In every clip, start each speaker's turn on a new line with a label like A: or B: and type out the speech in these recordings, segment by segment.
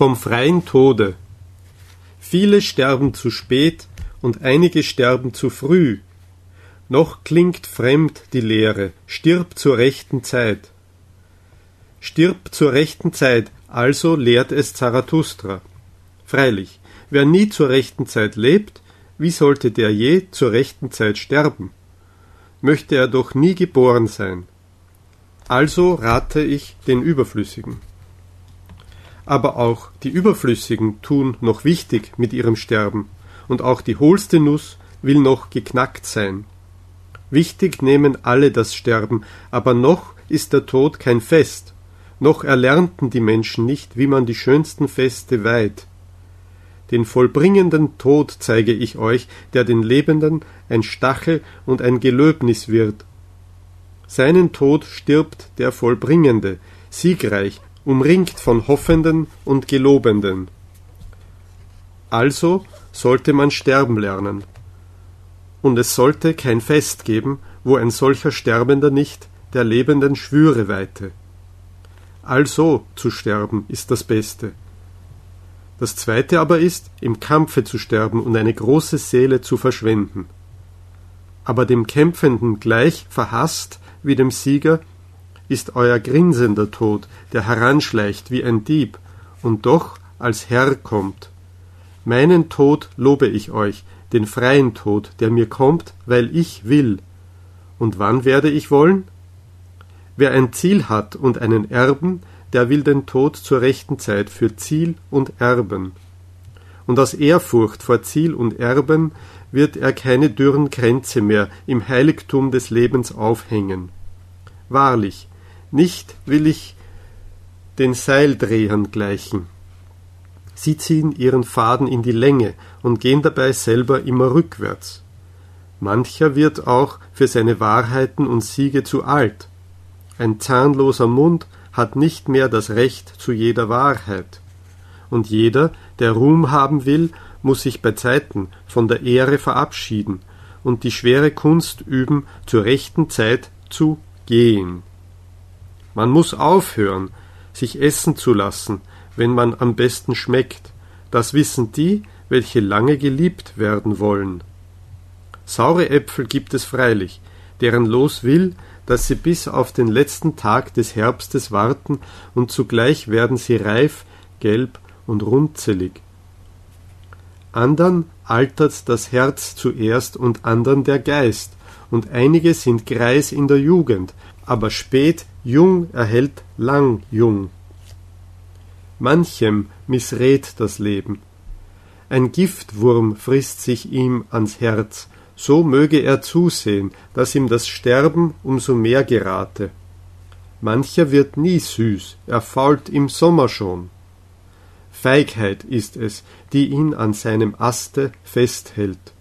A: Vom freien Tode. Viele sterben zu spät und einige sterben zu früh. Noch klingt fremd die Lehre, stirb zur rechten Zeit. Stirb zur rechten Zeit, also lehrt es Zarathustra. Freilich, wer nie zur rechten Zeit lebt, wie sollte der je zur rechten Zeit sterben? Möchte er doch nie geboren sein. Also rate ich den Überflüssigen. Aber auch die Überflüssigen tun noch wichtig mit ihrem Sterben, und auch die hohlste Nuss will noch geknackt sein. Wichtig nehmen alle das Sterben, aber noch ist der Tod kein Fest, noch erlernten die Menschen nicht, wie man die schönsten Feste weiht. Den vollbringenden Tod zeige ich euch, der den Lebenden ein Stachel und ein Gelöbnis wird. Seinen Tod stirbt der Vollbringende, siegreich, umringt von Hoffenden und Gelobenden. Also sollte man sterben lernen. Und es sollte kein Fest geben, wo ein solcher Sterbender nicht der Lebenden Schwüre weihte. Also zu sterben ist das Beste. Das zweite aber ist, im Kampfe zu sterben und eine große Seele zu verschwenden. Aber dem Kämpfenden gleich verhasst wie dem Sieger ist euer grinsender Tod, der heranschleicht wie ein Dieb und doch als Herr kommt. Meinen Tod lobe ich euch, den freien Tod, der mir kommt, weil ich will. Und wann werde ich wollen? Wer ein Ziel hat und einen Erben, der will den Tod zur rechten Zeit für Ziel und Erben. Und aus Ehrfurcht vor Ziel und Erben wird er keine dürren Kränze mehr im Heiligtum des Lebens aufhängen. Wahrlich, nicht will ich den Seildrehern gleichen. Sie ziehen ihren Faden in die Länge und gehen dabei selber immer rückwärts. Mancher wird auch für seine Wahrheiten und Siege zu alt. Ein zahnloser Mund hat nicht mehr das Recht zu jeder Wahrheit. Und jeder, der Ruhm haben will, muss sich bei Zeiten von der Ehre verabschieden und die schwere Kunst üben, zur rechten Zeit zu gehen. Man muss aufhören, sich essen zu lassen, wenn man am besten schmeckt. Das wissen die, welche lange geliebt werden wollen. Saure Äpfel gibt es freilich, deren Los will, dass sie bis auf den letzten Tag des Herbstes warten, und zugleich werden sie reif, gelb und runzelig. Andern altert das Herz zuerst und andern der Geist, und einige sind greis in der Jugend, aber spät jung erhält lang jung. Manchem missrät das Leben. Ein Giftwurm frisst sich ihm ans Herz, so möge er zusehen, dass ihm das Sterben umso mehr gerate. Mancher wird nie süß, er fault im Sommer schon. Feigheit ist es, die ihn an seinem Aste festhält.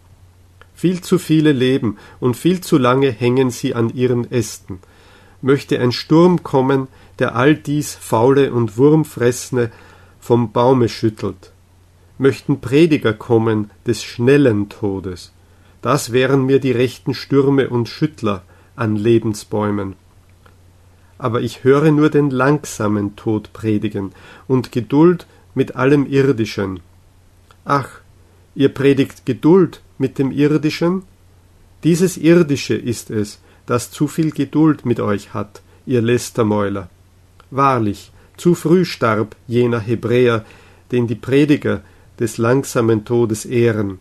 A: Viel zu viele leben und viel zu lange hängen sie an ihren Ästen, möchte ein Sturm kommen, der all dies faule und wurmfressne vom Baume schüttelt. Möchten Prediger kommen des schnellen Todes. Das wären mir die rechten Stürme und Schüttler an Lebensbäumen. Aber ich höre nur den langsamen Tod predigen und Geduld mit allem Irdischen. Ach, ihr predigt Geduld mit dem Irdischen? Dieses Irdische ist es, das zu viel Geduld mit euch hat, ihr Lästermäuler. Wahrlich, zu früh starb jener Hebräer, den die Prediger des langsamen Todes ehren,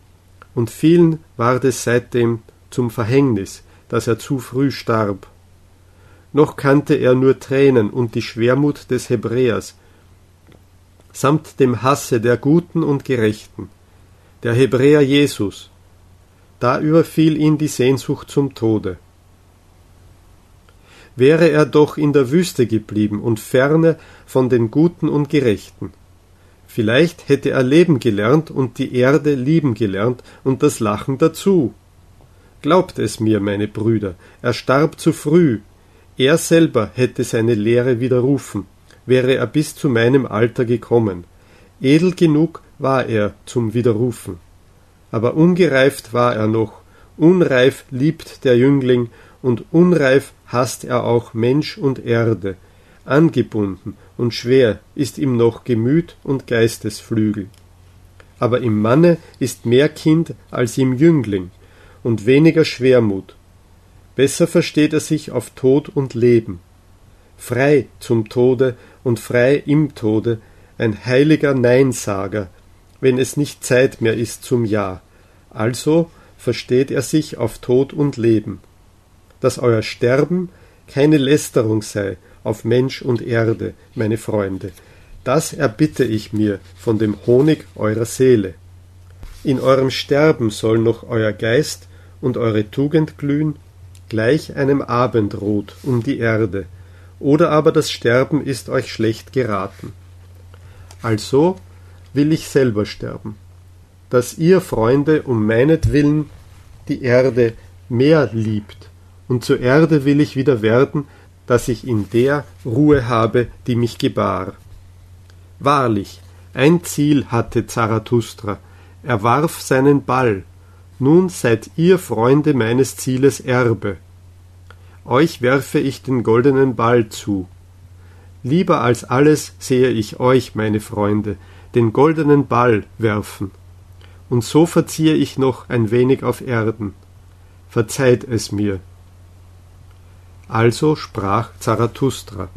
A: und vielen ward es seitdem zum Verhängnis, dass er zu früh starb. Noch kannte er nur Tränen und die Schwermut des Hebräers, samt dem Hasse der Guten und Gerechten. Der Hebräer Jesus, da überfiel ihn die Sehnsucht zum Tode wäre er doch in der Wüste geblieben und ferne von den Guten und Gerechten. Vielleicht hätte er leben gelernt und die Erde lieben gelernt und das Lachen dazu. Glaubt es mir, meine Brüder, er starb zu früh. Er selber hätte seine Lehre widerrufen, wäre er bis zu meinem Alter gekommen. Edel genug war er zum Widerrufen. Aber ungereift war er noch, unreif liebt der Jüngling und unreif hasst er auch Mensch und Erde, angebunden und schwer ist ihm noch Gemüt und Geistesflügel. Aber im Manne ist mehr Kind als im Jüngling und weniger Schwermut. Besser versteht er sich auf Tod und Leben. Frei zum Tode und frei im Tode, ein heiliger Neinsager, wenn es nicht Zeit mehr ist zum Ja. Also versteht er sich auf Tod und Leben. Dass euer Sterben keine Lästerung sei auf Mensch und Erde, meine Freunde, das erbitte ich mir von dem Honig eurer Seele. In eurem Sterben soll noch euer Geist und eure Tugend glühen, gleich einem Abendrot um die Erde, oder aber das Sterben ist euch schlecht geraten. Also will ich selber sterben, dass ihr, Freunde, um meinetwillen die Erde mehr liebt, und zur Erde will ich wieder werden, dass ich in der Ruhe habe, die mich gebar. Wahrlich, ein Ziel hatte Zarathustra, er warf seinen Ball, nun seid ihr Freunde meines Zieles Erbe. Euch werfe ich den goldenen Ball zu. Lieber als alles sehe ich euch, meine Freunde, den goldenen Ball werfen. Und so verziehe ich noch ein wenig auf Erden. Verzeiht es mir. Also sprach Zarathustra.